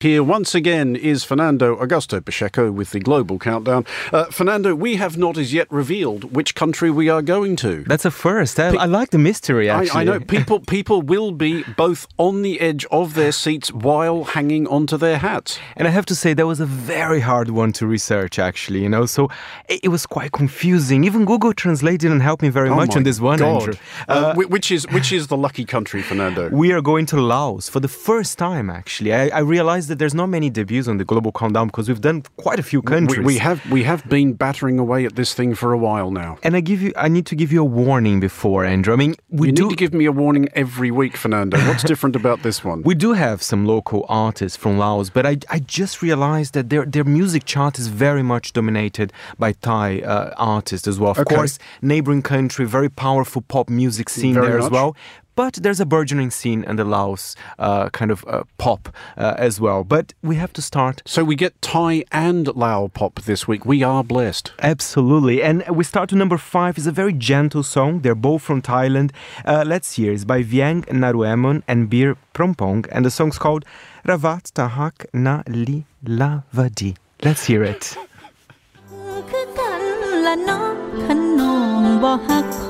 Here once again is Fernando Augusto Pacheco with the Global Countdown. Uh, Fernando, we have not as yet revealed which country we are going to. That's a first. I, I like the mystery. Actually, I, I, know people. People will be both on the edge of their seats while hanging onto their hats. And I have to say that was a very hard one to research. Actually, you know, so it, it was quite confusing. Even Google Translate didn't help me very oh much on this one, God. Andrew. Uh, which is which is the lucky country, Fernando? We are going to Laos for the first time. Actually, I, I realized that there's not many debuts on the global countdown because we've done quite a few countries. We, we, have we have been battering away at this thing for a while now. And I give you I need to give you a warning before, Andrew. I mean, we you do need to give me a warning every week, Fernando. What's different about this one? We do have some local artists from Laos, but I, I just realized that their their music chart is very much dominated by Thai uh, artists as well. Of okay. course, neighboring country, very powerful pop music scene very there much. as well but there's a burgeoning scene in the Laos uh, kind of uh, pop uh, as well. But we have to start. So we get Thai and Lao pop this week. We are blessed. Absolutely. And we start to number five. It's a very gentle song. They're both from Thailand. Uh, let's hear. It's by Vieng Naruemon and Bir Prompong. And the song's called Ravat Tahak Na Li Lavadi. Let's hear it.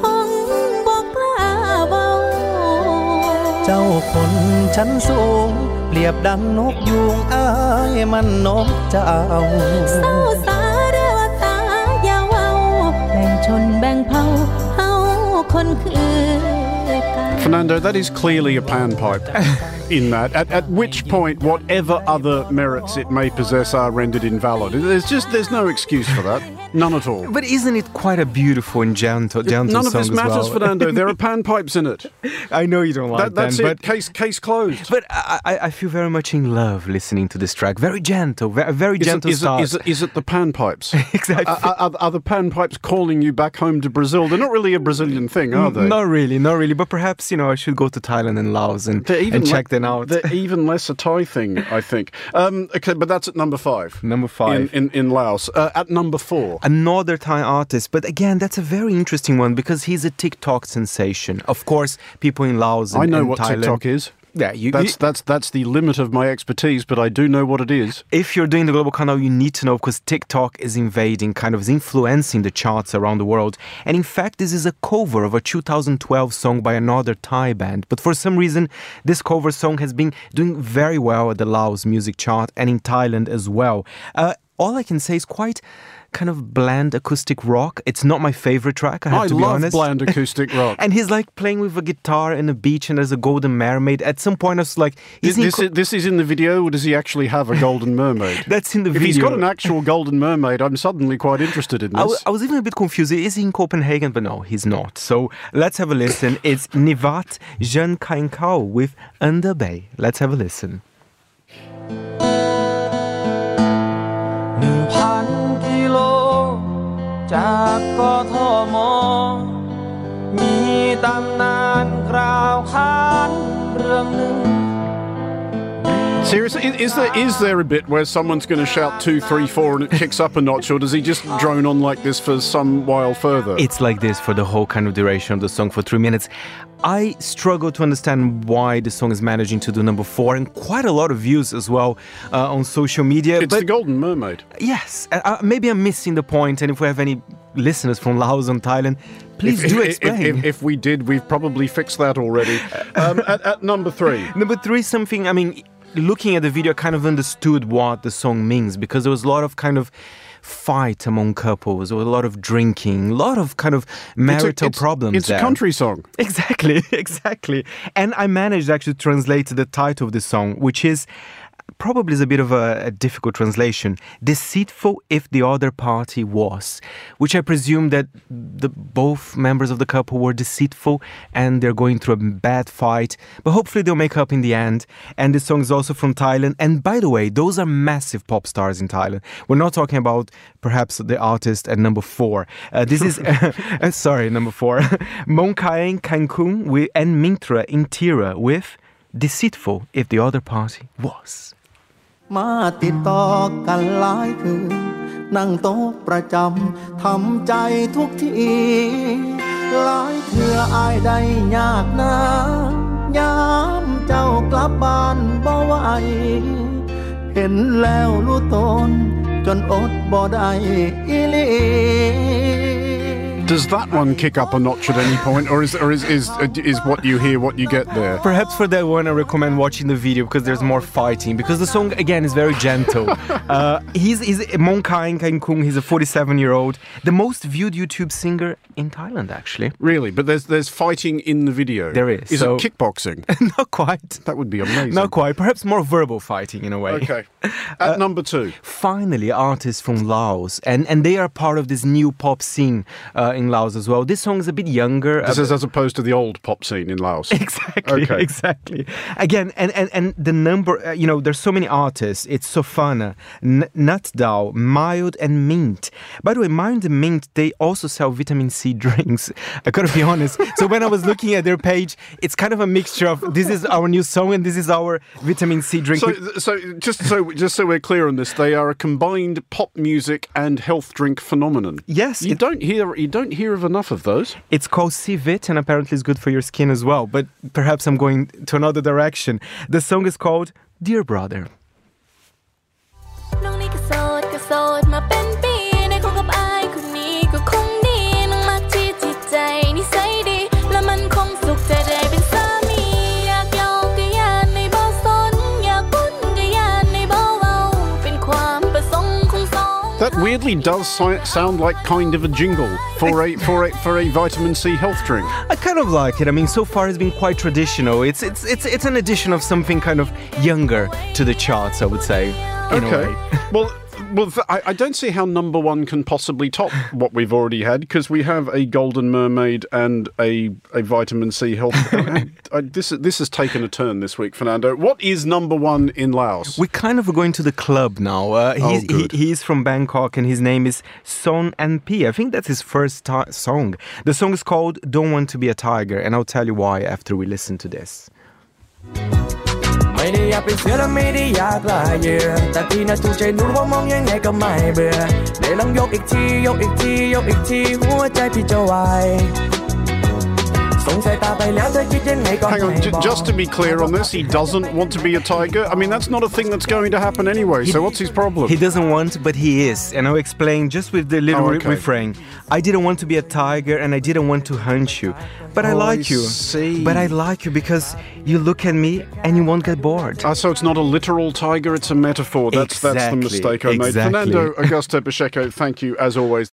เจ้าคนชั้นสูง เปรียบดังนกยูงอ้ายมันนกเจ้า เศร้าสาเรวตาอย่าเว้า แบ่งชนแบ่งเผ่าเฮาคนคือกัน Fernando, that is clearly a panpipe in that. At, at which point, whatever other merits it may possess are rendered invalid. There's just there's no excuse for that. None at all. But isn't it quite a beautiful and gentle, gentle None of this matters, well? Fernando. There are panpipes in it. I know you don't like That, that's them, it. but Case case closed. But I, I feel very much in love listening to this track. Very gentle, very, very Is it, gentle is, it, start. is, it, is it the panpipes? exactly. are, are, are the panpipes calling you back home to Brazil? They're not really a Brazilian thing, are they? Not really, not really. But perhaps you know I should go to Thailand and Laos and, and le- check them out. They're even less a Thai thing, I think. Um, okay, but that's at number five. Number five. In, in, in Laos. Uh, at number four. Another Thai artist, but again, that's a very interesting one because he's a TikTok sensation. Of course, people in Laos and, I know what Thailand, TikTok is. Yeah, you, That's you- that's that's the limit of my expertise, but I do know what it is. if you're doing the global countdown, you need to know because TikTok is invading, kind of is influencing the charts around the world. And in fact, this is a cover of a 2012 song by another Thai band. But for some reason, this cover song has been doing very well at the Laos music chart and in Thailand as well. Uh, all I can say is quite kind of bland acoustic rock. It's not my favorite track, I have I to be love honest. bland acoustic rock. And he's like playing with a guitar in a beach and there's a golden mermaid. At some point, I was like, This, is this, is, this is in the video, or does he actually have a golden mermaid? That's in the if video. he's got an actual golden mermaid, I'm suddenly quite interested in I, this. w- I was even a bit confused. Is he in Copenhagen? But no, he's not. So let's have a listen. It's Nivat Jean Kainkao with Under Bay. Let's have a listen. จากกทม มีตำนานกล่าวขานเรื่องหนึ่ง Seriously, is, there is there a bit where someone's going to shout two, three, four, and it kicks up a notch, or does he just drone on like this for some while further? It's like this for the whole kind of duration of the song for three minutes. I struggle to understand why the song is managing to do number four and quite a lot of views as well uh, on social media. it's but the Golden Mermaid. yes, uh, uh, maybe I'm missing the point. And if we have any listeners from Laos and Thailand, please if, do if- explain. If, if, if we did, we've probably fixed that already. Um, at, at number three, Number three, something, I mean, looking at the video, I kind of understood what the song means because there was a lot of kind of fight among couples, or a lot of drinking, a lot of kind of It's a- marital it's- problems. It's there. a country song. Exactly, exactly. And I managed actually to translate the title of the song, which is probably is a bit of a, a difficult translation. Deceitful if the other party was, which I presume that the both members of the couple were deceitful and they're going through a bad fight. But hopefully they'll make up in the end. And this song is also from Thailand. And by the way, those are massive pop stars in Thailand. We're not talking about perhaps the artist at number four. Uh, this is uh, sorry, number four. Monkaen Kaenkoon with and Mintra Intira with Deceitful if the other party was. มาติดต่อกันหลายคืน นั่งโต๊ะประจำทำใจทุกที หลายเถื่ออายได้ยากนะยามเจ้ากลับบ้านบ่ไหวเห็นแล้วรู้ตนจนอดบ่ได้อีลี Does that one kick up a notch at any point, or is or is is is what you hear what you get there? Perhaps for that one, I recommend watching the video because there's more fighting. Because the song again is very gentle. uh, he's he's Monkaen Kaenkoon. He's a 47 year old, the most viewed YouTube singer in Thailand, actually. Really, but there's there's fighting in the video. There is, Is so- it kickboxing? Not quite. that would be amazing. Not quite. Perhaps more verbal fighting in a way. Okay. At number two. finally artists from Laos, and and they are part of this new pop scene uh, in Laos as well. This song is a bit younger. This is as opposed to the old pop scene in Laos. Exactly. Okay. Exactly. Again, and and and the number. Uh, you know, there's so many artists. It's Sofana, N- Nut Dao, Mild, and Mint. By the way, Mild and Mint they also sell vitamin C drinks. I gotta be honest. so when I was looking at their page, it's kind of a mixture of this is our new song and this is our vitamin C drink. So, so just so just so we're clear on this, they are a combined pop music and health drink phenomenon. Yes, you it- don't hear you don't hear of enough of those. It's called C-vitt and apparently it's good for your skin as well. But perhaps I'm going to another direction. The song is called Dear Brother. Weirdly does si- sound like kind of a jingle for a for a for a vitamin C health drink. I kind of like it. I mean, so far it's been quite traditional. It's it's it's it's an addition of something kind of younger to the charts, I would say. Okay. well, well, I, I don't see how number one can possibly top what we've already had because we have a golden mermaid and a a vitamin C health. I, this this has taken a turn this week, Fernando. What is number one in Laos? We kind of are going to the club now. Uh, he's, Oh, good. he, he's from Bangkok and his name is Son and I think that's his first ti- song. The song is called Don't Want to Be a Tiger, and I'll tell you why after we listen to this. ไม่ได้อยากเป็นเสือและไม่ได้อยากลายเหยื่อแต่พี่น่ะถูกใจหนูว่ามองยังไงก็ไม่เบื่อได้ลองยกอีกทียกอีกทียกอีกทีหัวใจพี่จะวาย Hang on, just to be clear on this, he doesn't want to be a tiger. I mean, that's not a thing that's going to happen anyway. He, so what's his problem? He doesn't want, but he is, and I'll explain just with the little oh, okay. refrain. I didn't want to be a tiger, and I didn't want to hunt you, but oh, I like I you. See. But I like you because you look at me and you won't get bored. Uh, so it's not a literal tiger; it's a metaphor. That's exactly. that's the mistake I exactly. made. Fernando Augusto Pacheco, thank you as always.